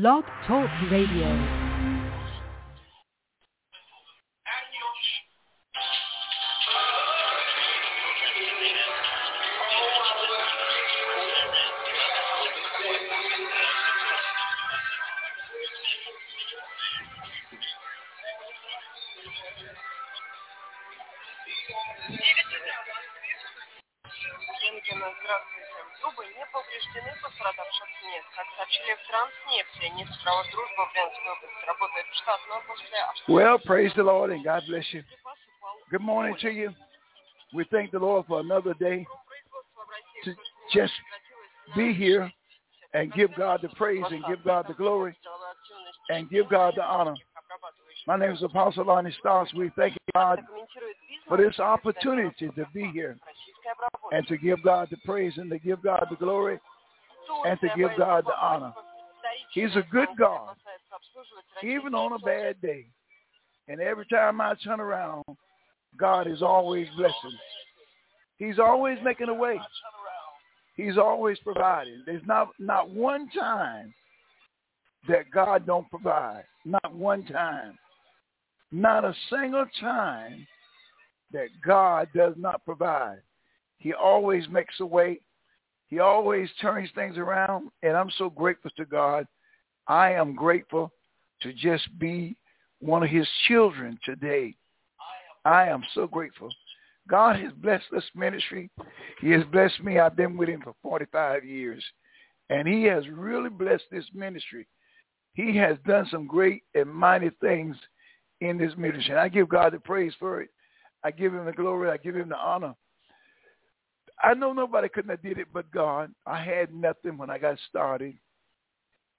Blog Talk Radio. Well, praise the Lord and God bless you. Good morning to you. We thank the Lord for another day to just be here and give God the praise and give God the glory and give God the honor. My name is Apostle Lonnie Stocks. We thank God for this opportunity to be here and to give God the praise and to give God the glory and to give God the honor. He's a good God, even on a bad day. And every time I turn around, God is always blessing. He's always making a way. He's always providing. There's not not one time that God don't provide. Not one time. Not a single time that God does not provide. He always makes a way. He always turns things around. And I'm so grateful to God. I am grateful to just be one of his children today. I am so grateful. God has blessed this ministry. He has blessed me. I've been with him for 45 years. And he has really blessed this ministry. He has done some great and mighty things in this ministry. And I give God the praise for it. I give him the glory. I give him the honor. I know nobody couldn't have did it but God. I had nothing when I got started.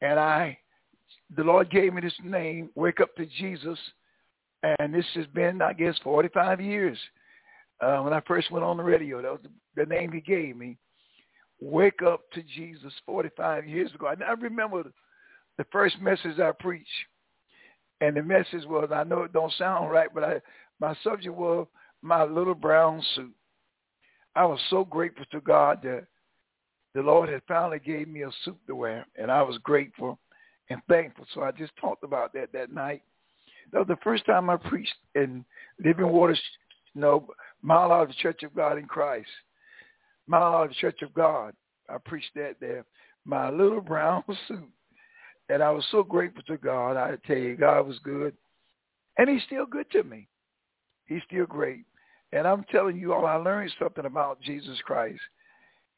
And I, the Lord gave me this name, Wake Up to Jesus. And this has been, I guess, 45 years. Uh, when I first went on the radio, that was the, the name he gave me. Wake Up to Jesus 45 years ago. And I remember the first message I preached. And the message was, I know it don't sound right, but I, my subject was my little brown suit. I was so grateful to God that the Lord had finally gave me a suit to wear, and I was grateful and thankful. So I just talked about that that night. That was the first time I preached in Living Waters, you know, Mile Out of the Church of God in Christ. Mile Out of the Church of God. I preached that there. My little brown suit. And I was so grateful to God. I tell you, God was good. And he's still good to me. He's still great. And I'm telling you all, I learned something about Jesus Christ.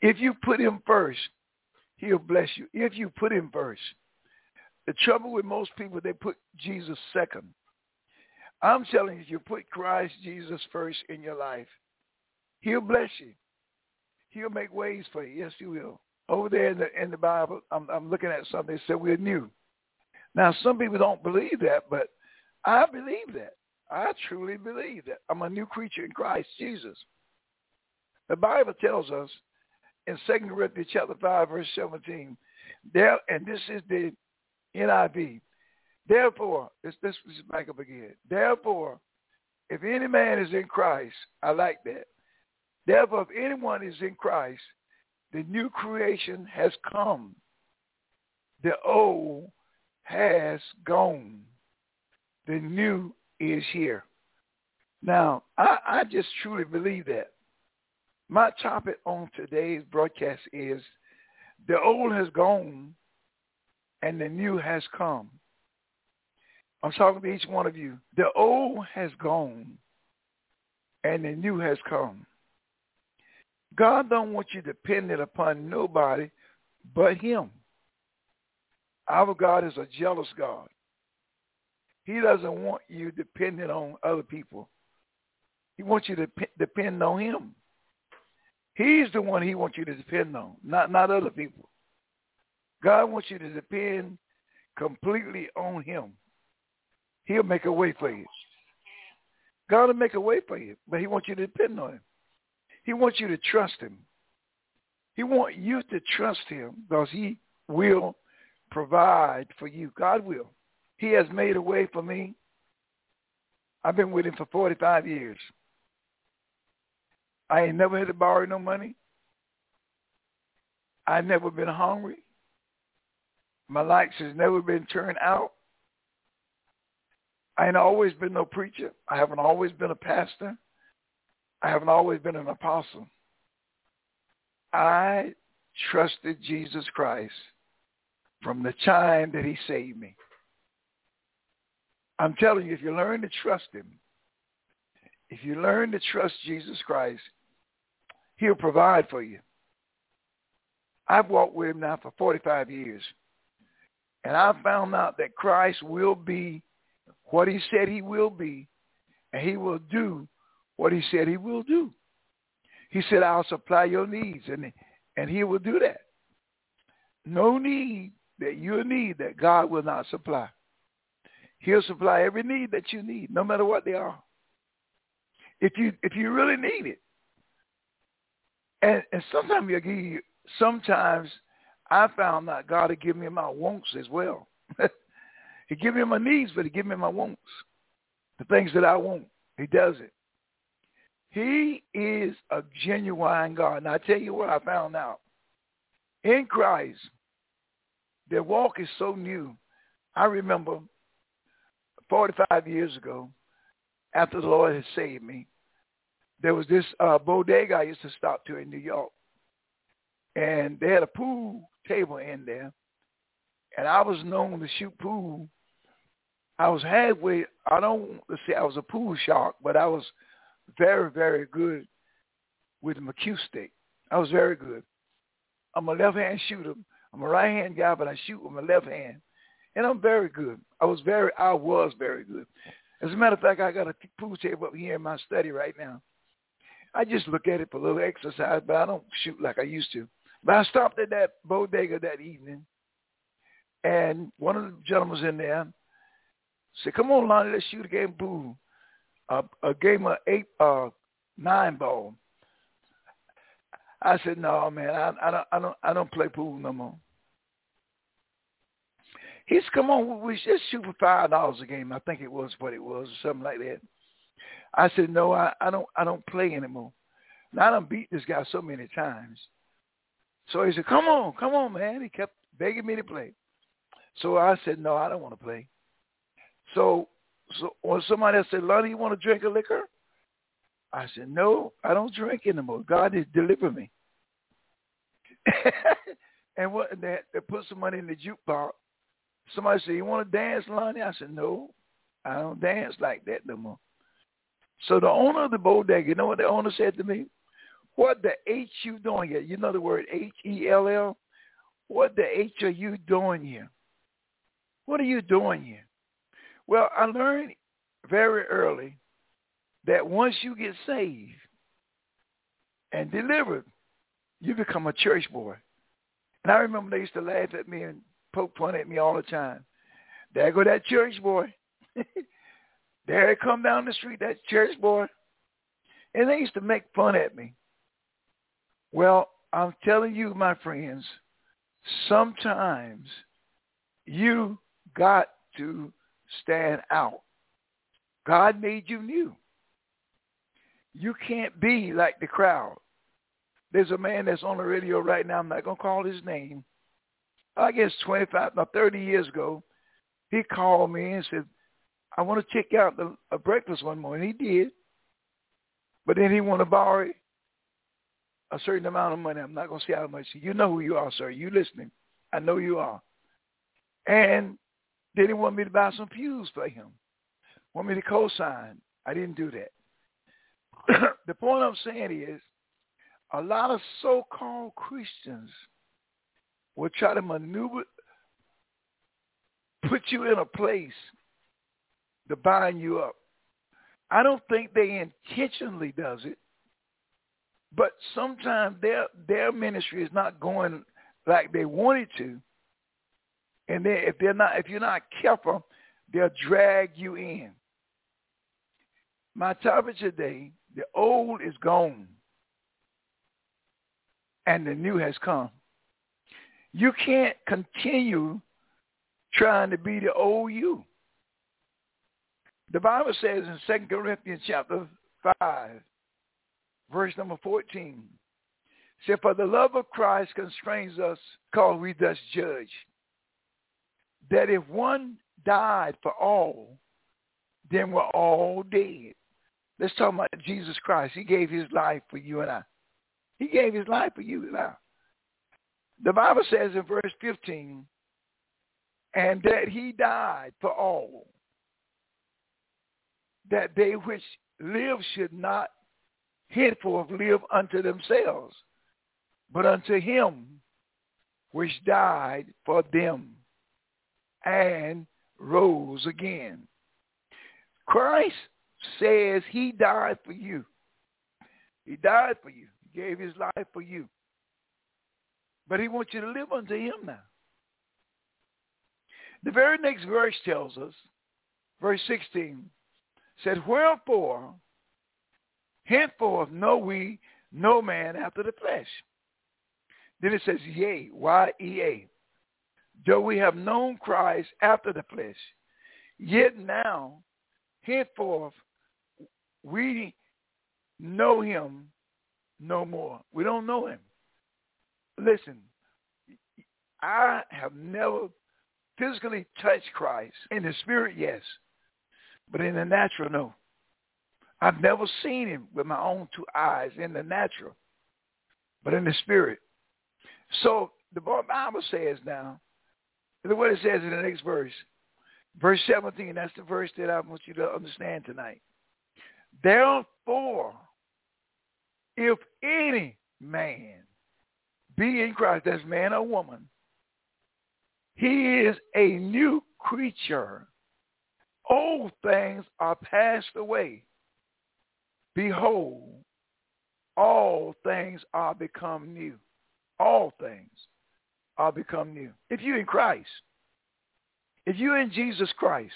If you put him first, he'll bless you. If you put him first. The trouble with most people, they put Jesus second. I'm telling you, if you put Christ Jesus first in your life, he'll bless you. He'll make ways for you. Yes, he will. Over there in the, in the Bible, I'm, I'm looking at something that said we're new. Now, some people don't believe that, but I believe that. I truly believe that I'm a new creature in Christ Jesus. The Bible tells us in 2 Corinthians chapter 5, verse 17, there, and this is the NIV. Therefore, this is back up again. Therefore, if any man is in Christ, I like that. Therefore, if anyone is in Christ, the new creation has come. The old has gone. The new is here. Now, I, I just truly believe that. My topic on today's broadcast is the old has gone and the new has come. I'm talking to each one of you. The old has gone and the new has come. God don't want you dependent upon nobody but him. Our God is a jealous God. He doesn't want you dependent on other people. He wants you to depend on him. He's the one he wants you to depend on, not not other people. God wants you to depend completely on him. He'll make a way for you. God will make a way for you, but he wants you to depend on him. He wants you to trust him. He wants you to trust him because he will provide for you. God will. He has made a way for me. I've been with him for 45 years. I ain't never had to borrow no money. I've never been hungry. My lights has never been turned out. I ain't always been no preacher. I haven't always been a pastor. I haven't always been an apostle. I trusted Jesus Christ from the time that he saved me. I'm telling you, if you learn to trust him, if you learn to trust Jesus Christ, he'll provide for you. I've walked with him now for 45 years. And I've found out that Christ will be what he said he will be, and he will do what he said he will do. He said, I'll supply your needs, and, and he will do that. No need that you need that God will not supply. He'll supply every need that you need, no matter what they are. If you if you really need it. And and sometimes he'll give you sometimes I found that God will give me my wants as well. he give me my needs, but he give me my wants. The things that I want. He does it. He is a genuine God. And I tell you what I found out. In Christ, their walk is so new. I remember 45 years ago, after the Lord had saved me, there was this uh, bodega I used to stop to in New York. And they had a pool table in there. And I was known to shoot pool. I was halfway, I don't want to say I was a pool shark, but I was very, very good with my cue stick. I was very good. I'm a left-hand shooter. I'm a right-hand guy, but I shoot with my left hand. And I'm very good. I was very, I was very good. As a matter of fact, I got a pool table up here in my study right now. I just look at it for a little exercise, but I don't shoot like I used to. But I stopped at that bodega that evening, and one of the gentlemen was in there. Said, "Come on, Lonnie, let's shoot a game of pool, a, a game of eight, uh, nine ball." I said, "No, man, I, I don't, I don't, I don't play pool no more." He said, "Come on, we just shoot for five dollars a game. I think it was what it was, or something like that." I said, "No, I, I don't, I don't play anymore." Now I done beat this guy so many times. So he said, "Come on, come on, man." He kept begging me to play. So I said, "No, I don't want to play." So, so when somebody else said, "Lonnie, you want to drink a liquor?" I said, "No, I don't drink anymore. God has delivered me." and what they, they put some money in the jukebox. Somebody said, "You want to dance, Lonnie?" I said, "No, I don't dance like that no more." So the owner of the bodega, you know what the owner said to me? What the H you doing here? You know the word H-E-L-L? What the H are you doing here? What are you doing here? Well, I learned very early that once you get saved and delivered, you become a church boy. And I remember they used to laugh at me and poke fun at me all the time. There go that church boy. there it come down the street, that church boy. And they used to make fun at me. Well, I'm telling you, my friends, sometimes you got to stand out. God made you new. You can't be like the crowd. There's a man that's on the radio right now. I'm not going to call his name. I guess 25, no, 30 years ago, he called me and said, I want to check out the a breakfast one morning. He did. But then he wanted to borrow a certain amount of money. I'm not going to say how much. You know who you are, sir. You listening. I know you are. And then he wanted me to buy some pews for him. Want me to co-sign. I didn't do that. the point I'm saying is a lot of so-called Christians will try to maneuver, put you in a place to bind you up. I don't think they intentionally does it. But sometimes their their ministry is not going like they want it to, and they, if they're not if you're not careful, they'll drag you in. My topic today: the old is gone, and the new has come. You can't continue trying to be the old you. The Bible says in 2 Corinthians chapter 5, verse number 14. Say, for the love of Christ constrains us because we thus judge. that if one died for all, then we're all dead. Let's talk about Jesus Christ. He gave his life for you and I. He gave his life for you and I. The Bible says in verse 15, and that he died for all, that they which live should not henceforth live unto themselves, but unto him which died for them and rose again. Christ says he died for you. He died for you. He gave his life for you. But he wants you to live unto him now. The very next verse tells us, verse 16, said, Wherefore, henceforth know we no man after the flesh. Then it says, Yea, Y-E-A. Though we have known Christ after the flesh, yet now, henceforth, we know him no more. We don't know him. Listen, I have never physically touched Christ. In the spirit, yes. But in the natural, no. I've never seen him with my own two eyes in the natural, but in the spirit. So the Bible says now, what it says in the next verse, verse 17, that's the verse that I want you to understand tonight. Therefore, if any man be in Christ, that's man or woman, he is a new creature. Old things are passed away. Behold, all things are become new. All things are become new. If you're in Christ, if you're in Jesus Christ,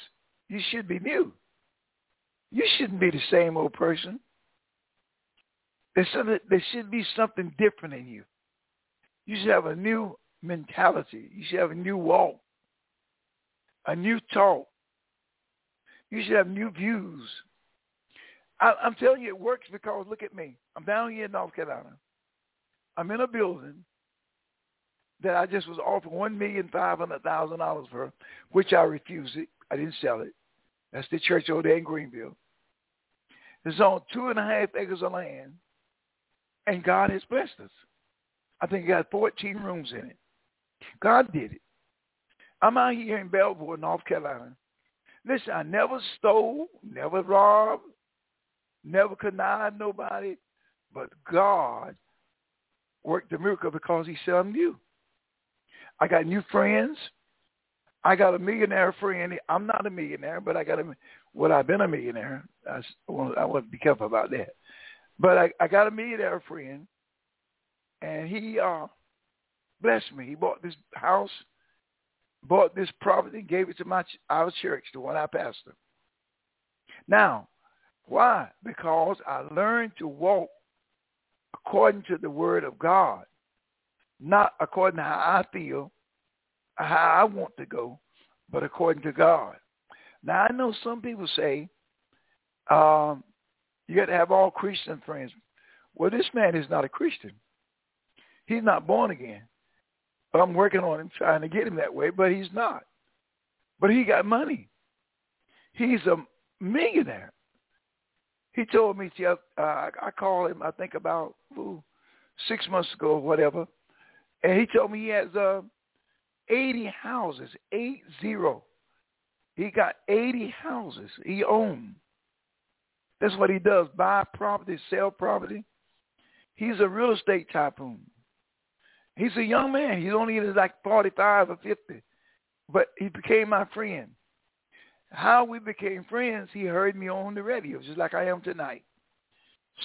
you should be new. You shouldn't be the same old person. There's something, there should be something different in you. You should have a new mentality. You should have a new walk, a new talk. You should have new views. I, I'm telling you, it works because look at me. I'm down here in North Carolina. I'm in a building that I just was offered one million five hundred thousand dollars for, which I refused it. I didn't sell it. That's the church over there in Greenville. It's on two and a half acres of land, and God has blessed us. I think it got 14 rooms in it. God did it. I'm out here in Belvoir, North Carolina. Listen, I never stole, never robbed, never connived nobody, but God worked the miracle because he said I'm new. I got new friends. I got a millionaire friend. I'm not a millionaire, but I got a, well, I've been a millionaire. I, I want to be careful about that. But I, I got a millionaire friend, and he uh, blessed me. He bought this house, bought this property, gave it to my our church, the one I pastor. Now, why? Because I learned to walk according to the word of God, not according to how I feel, how I want to go, but according to God. Now, I know some people say um, you got to have all Christian friends. Well, this man is not a Christian. He's not born again. I'm working on him, trying to get him that way, but he's not. But he got money. He's a millionaire. He told me, uh, I called him, I think about ooh, six months ago or whatever, and he told me he has uh, 80 houses, eight zero. He got 80 houses he owns. That's what he does, buy property, sell property. He's a real estate tycoon. He's a young man. He's only like 45 or 50. But he became my friend. How we became friends, he heard me on the radio, just like I am tonight.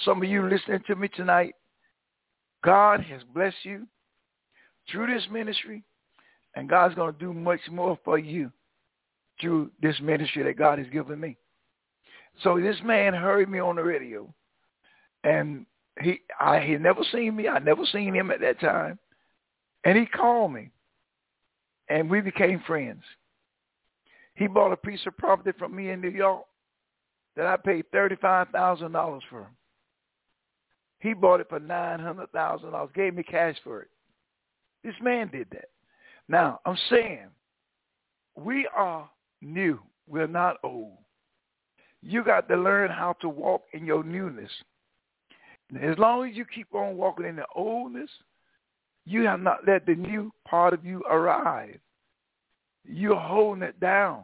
Some of you listening to me tonight, God has blessed you through this ministry, and God's going to do much more for you through this ministry that God has given me. So this man heard me on the radio, and he I he never seen me. I never seen him at that time. And he called me, and we became friends. He bought a piece of property from me in New York that I paid $35,000 for. He bought it for $900,000, gave me cash for it. This man did that. Now, I'm saying, we are new. We're not old. You got to learn how to walk in your newness. As long as you keep on walking in the oldness, you have not let the new part of you arrive. You're holding it down.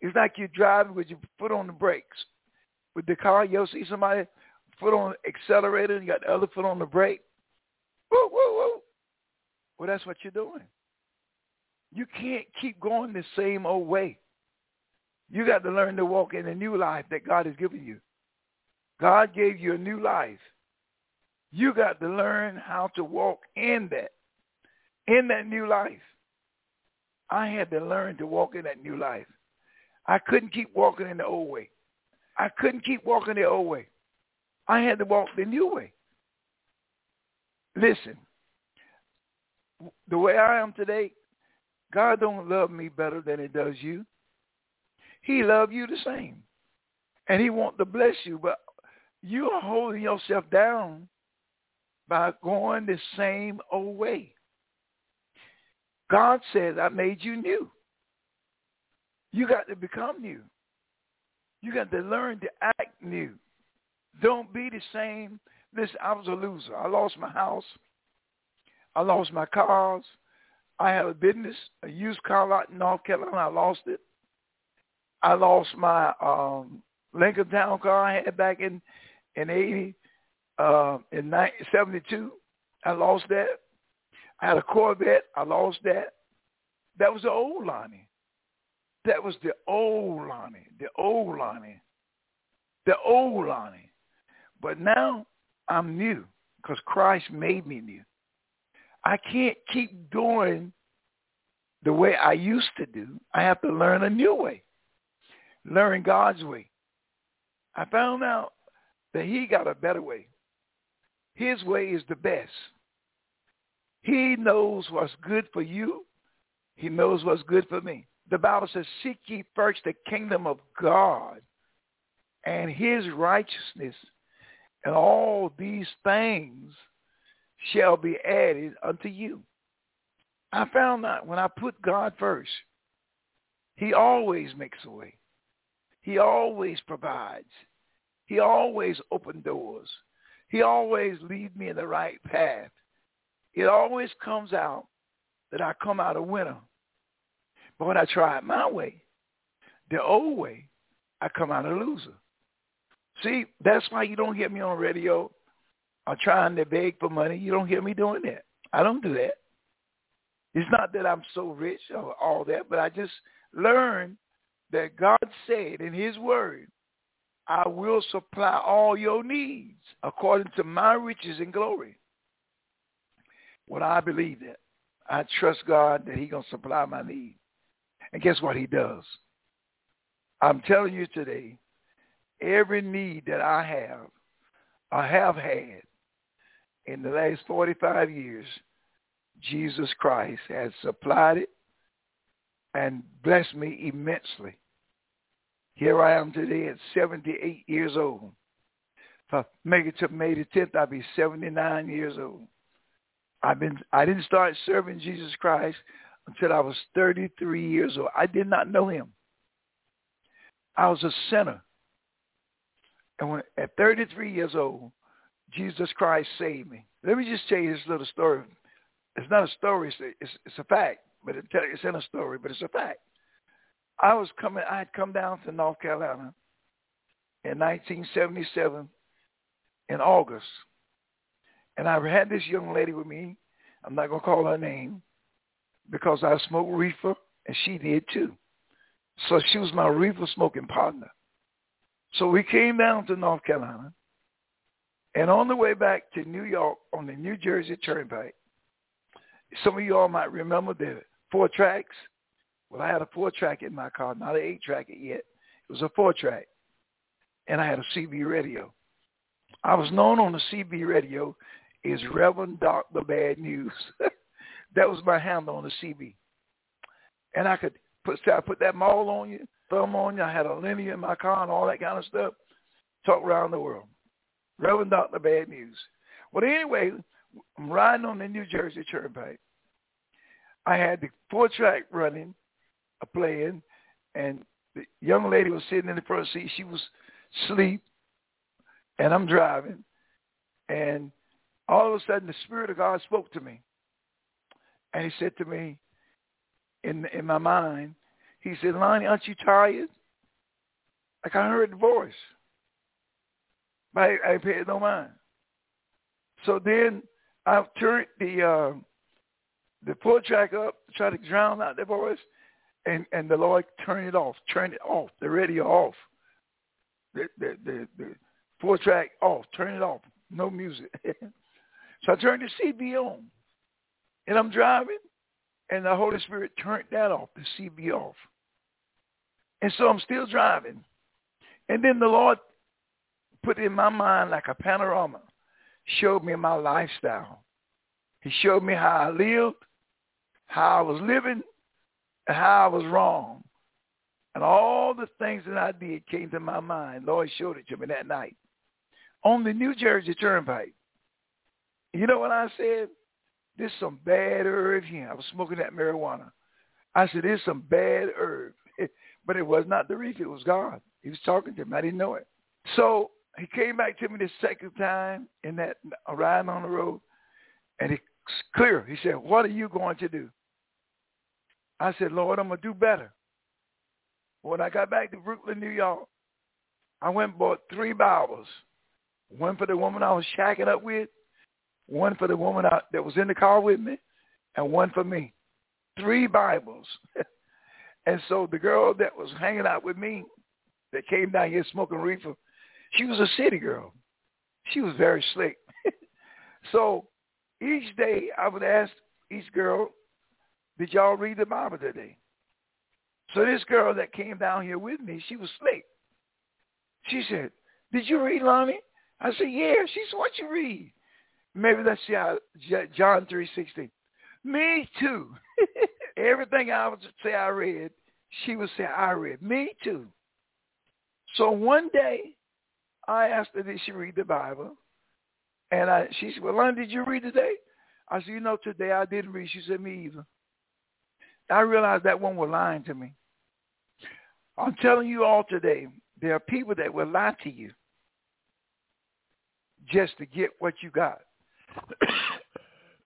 It's like you're driving with your foot on the brakes. With the car, you'll see somebody foot on the accelerator, you got the other foot on the brake. Woo, woo, woo. Well, that's what you're doing. You can't keep going the same old way. You got to learn to walk in a new life that God has given you. God gave you a new life. You got to learn how to walk in that, in that new life. I had to learn to walk in that new life. I couldn't keep walking in the old way. I couldn't keep walking the old way. I had to walk the new way. Listen, the way I am today, God don't love me better than he does you. He love you the same. And he want to bless you, but you are holding yourself down by going the same old way. God says, I made you new. You got to become new. You got to learn to act new. Don't be the same. Listen, I was a loser. I lost my house. I lost my cars. I had a business, a used car lot in North Carolina. I lost it. I lost my um, Lincoln Town car I had back in in eighty, uh, in 1972. I lost that. I had a Corvette. I lost that. That was the old Lonnie. That was the old Lonnie. The old Lonnie. The old Lonnie. But now I'm new because Christ made me new. I can't keep doing the way I used to do. I have to learn a new way. Learn God's way. I found out that he got a better way. His way is the best. He knows what's good for you. He knows what's good for me. The Bible says, seek ye first the kingdom of God and his righteousness, and all these things shall be added unto you. I found that when I put God first, he always makes a way. He always provides. He always opens doors. He always leads me in the right path. It always comes out that I come out a winner. But when I try it my way, the old way, I come out a loser. See, that's why you don't hear me on radio or trying to beg for money. You don't hear me doing that. I don't do that. It's not that I'm so rich or all that, but I just learned that God said in his word, I will supply all your needs according to my riches and glory. When I believe that, I trust God that he's going to supply my need. And guess what he does? I'm telling you today, every need that I have, I have had in the last 45 years, Jesus Christ has supplied it and blessed me immensely. Here I am today at 78 years old. If I make it to May the 10th, I'll be 79 years old. I've been, I didn't start serving Jesus Christ until I was 33 years old. I did not know him. I was a sinner. And when, at 33 years old, Jesus Christ saved me. Let me just tell you this little story. It's not a story. It's a, it's, it's a fact. But it, it's in a story, but it's a fact. I was coming. I had come down to North Carolina in 1977 in August, and I had this young lady with me. I'm not gonna call her name because I smoked reefer and she did too. So she was my reefer smoking partner. So we came down to North Carolina, and on the way back to New York on the New Jersey Turnpike, some of you all might remember the four tracks well, I had a four track in my car, not an eight track yet. It was a four track. And I had a CB radio. I was known on the CB radio as Reverend Dr. Bad News. that was my handle on the CB. And I could put I put that maul on you, thumb on you. I had a linear in my car and all that kind of stuff. Talk around the world. Reverend Dr. Bad News. Well, anyway, I'm riding on the New Jersey Turnpike. I had the four track running playing, and the young lady was sitting in the front seat. She was asleep, and I'm driving, and all of a sudden the Spirit of God spoke to me, and He said to me, in in my mind, He said, "Lonnie, aren't you tired?" Like I heard the voice, but I, I paid no mind. So then I turned the uh, the pull track up, try to drown out the voice, and and the Lord turned it off, turned it off, the radio off, the the the, the four track off, turn it off, no music. so I turned the CB on, and I'm driving, and the Holy Spirit turned that off, the CB off, and so I'm still driving, and then the Lord put in my mind like a panorama, showed me my lifestyle. He showed me how I lived, how I was living, and how I was wrong. And all the things that I did came to my mind. Lord showed it to me that night on the New Jersey Turnpike. You know what I said? This is some bad herb here. I was smoking that marijuana. I said, this is some bad herb. but it was not the reef. It was God. He was talking to me. I didn't know it. So he came back to me the second time in that uh, riding on the road, and it's clear. He said, what are you going to do? I said, Lord, I'm going to do better. When I got back to Brooklyn, New York, I went and bought three Bibles. One for the woman I was shacking up with, one for the woman I, that was in the car with me, and one for me. Three Bibles. and so the girl that was hanging out with me that came down here smoking reefer, she was a city girl. She was very slick. so each day I would ask each girl, did y'all read the Bible today? So this girl that came down here with me, she was slick. She said, did you read, Lonnie? I said, yeah. She said, what you read? Maybe that's John 3.16. Me too. Everything I would say I read, she would say I read. Me too. So one day, I asked her, did she read the Bible? And I, she said, well, Lonnie, did you read today? I said, you know, today I didn't read. She said, me either. I realized that one was lying to me. I'm telling you all today, there are people that will lie to you just to get what you got.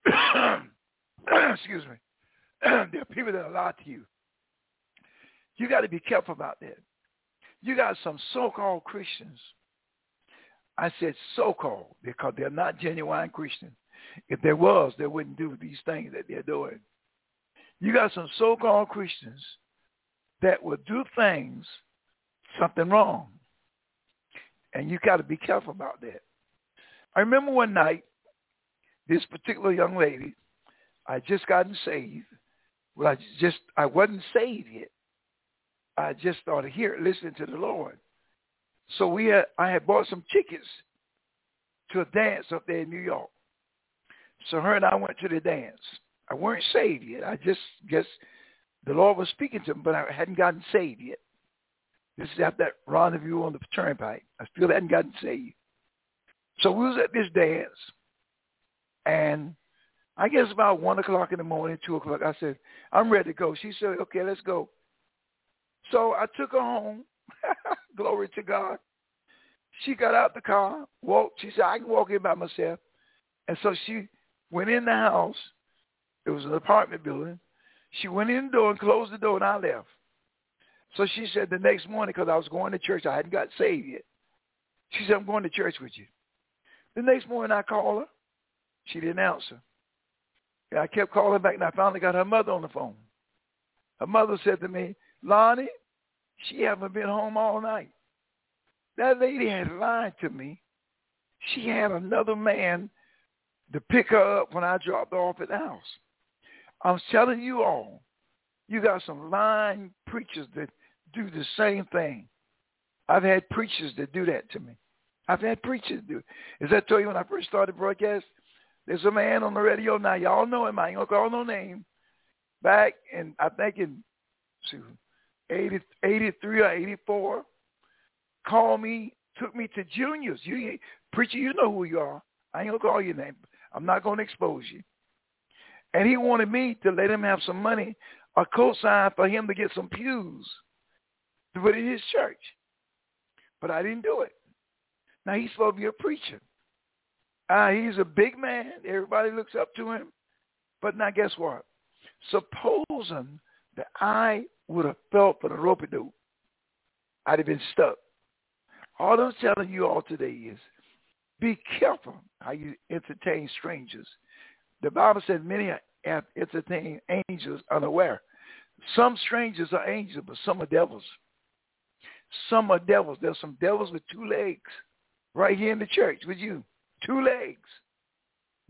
Excuse me. there are people that will lie to you. You got to be careful about that. You got some so-called Christians. I said so-called because they're not genuine Christians. If there was, they wouldn't do these things that they're doing. You got some so-called Christians that will do things, something wrong. And you got to be careful about that. I remember one night, this particular young lady, I just gotten saved. Well, I just, I wasn't saved yet. I just started here listening to the Lord. So we had, I had bought some tickets to a dance up there in New York. So her and I went to the dance. I weren't saved yet. I just guess the Lord was speaking to me, but I hadn't gotten saved yet. This is after that rendezvous on the turnpike. I still hadn't gotten saved. So we was at this dance, and I guess about one o'clock in the morning, two o'clock, I said, I'm ready to go. She said, okay, let's go. So I took her home. Glory to God. She got out the car, walked. She said, I can walk in by myself. And so she went in the house. It was an apartment building. She went in the door and closed the door, and I left. So she said the next morning, because I was going to church, I hadn't got saved yet. She said, I'm going to church with you. The next morning I called her. She didn't answer. And I kept calling back, and I finally got her mother on the phone. Her mother said to me, Lonnie, she haven't been home all night. That lady had lied to me. She had another man to pick her up when I dropped her off at the house. I'm telling you all, you got some lying preachers that do the same thing. I've had preachers that do that to me. I've had preachers do it. As I told you when I first started broadcast, there's a man on the radio now. Y'all know him. I ain't gonna call no name. Back in I think in 80, 83 or 84, called me, took me to Junior's. You preacher, you know who you are. I ain't gonna call your name. I'm not gonna expose you. And he wanted me to let him have some money a cosign for him to get some pews to put in his church. But I didn't do it. Now he's supposed to be a preacher. Uh, he's a big man. Everybody looks up to him. But now guess what? Supposing that I would have felt for the rope dope, I'd have been stuck. All I'm telling you all today is be careful how you entertain strangers. The Bible says many have entertained angels unaware. Some strangers are angels, but some are devils. Some are devils. There's some devils with two legs right here in the church with you. Two legs.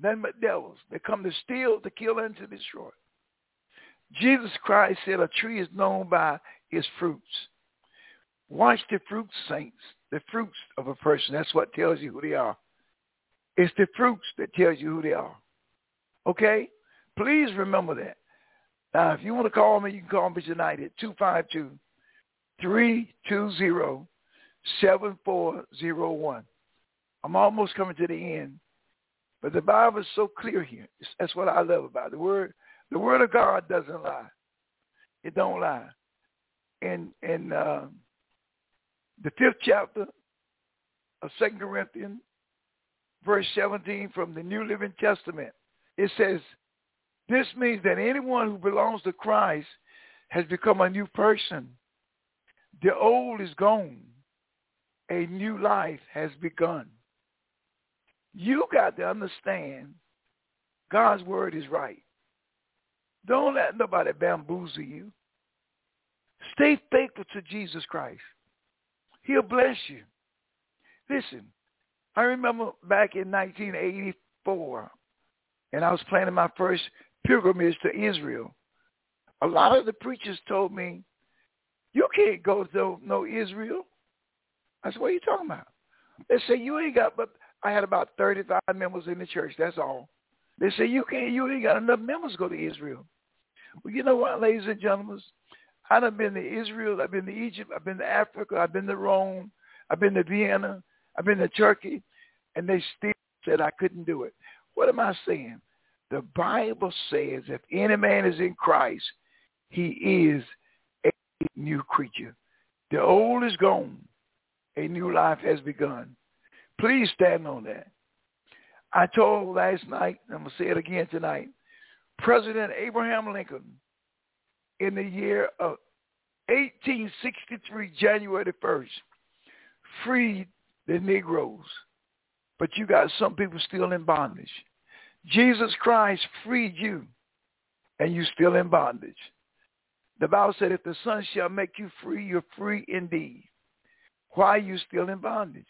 None but devils. They come to steal, to kill, and to destroy. Jesus Christ said a tree is known by its fruits. Watch the fruits, saints. The fruits of a person. That's what tells you who they are. It's the fruits that tells you who they are. Okay? Please remember that. Now, if you want to call me, you can call me tonight at 252-320-7401. I'm almost coming to the end. But the Bible is so clear here. That's what I love about it. the word. The word of God doesn't lie. It don't lie. And in uh, the fifth chapter of Second Corinthians, verse 17 from the New Living Testament, it says, this means that anyone who belongs to Christ has become a new person. The old is gone. A new life has begun. You got to understand God's word is right. Don't let nobody bamboozle you. Stay faithful to Jesus Christ. He'll bless you. Listen, I remember back in 1984, and I was planning my first pilgrimage to Israel. A lot of the preachers told me, you can't go to no Israel. I said, what are you talking about? They say, you ain't got, but I had about 35 members in the church. That's all. They say, you can't, you ain't got enough members to go to Israel. Well, you know what, ladies and gentlemen? I've been to Israel. I've been to Egypt. I've been to Africa. I've been to Rome. I've been to Vienna. I've been to Turkey. And they still said I couldn't do it. What am I saying? The Bible says if any man is in Christ, he is a new creature. The old is gone. A new life has begun. Please stand on that. I told last night, and I'm going to say it again tonight, President Abraham Lincoln in the year of 1863, January the 1st, freed the Negroes. But you got some people still in bondage. Jesus Christ freed you, and you still in bondage. The Bible said, if the Son shall make you free, you're free indeed. Why are you still in bondage?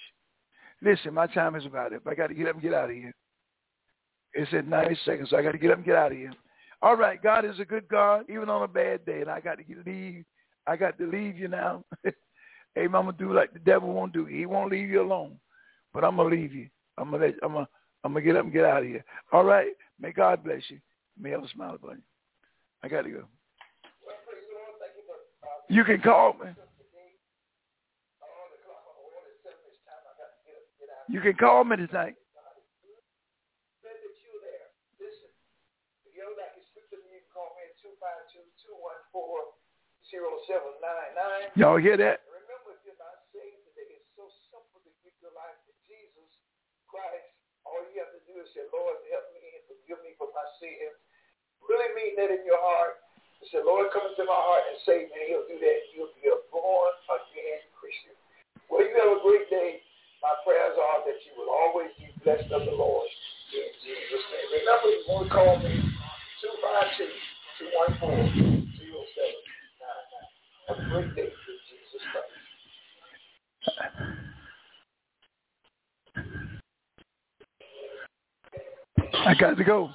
Listen, my time is about it. I got to get up and get out of here. It's at 90 seconds, so I got to get up and get out of here. All right, God is a good God, even on a bad day, and I got to leave. I got to leave you now. hey, I'm gonna do like the devil won't do. He won't leave you alone, but I'm gonna leave you. I'm gonna let, I'm gonna I'm gonna get up and get out of here. All right. May God bless you. May have a smile upon you. I got to go. You can call me. You can call me tonight. Y'all hear that? Remember, if you're not saved today, it's so simple to give your life to Jesus Christ. All you have to do is say, Lord, help me and forgive me for my sin. Really mean that in your heart. Say, Lord, come into my heart and save me. He'll do that. You'll be a born again Christian. Well, you have a great day. My prayers are that you will always be blessed of the Lord. In Jesus' name. Remember, you want to call me 252 214 Have a great day with Jesus Christ. I got to go.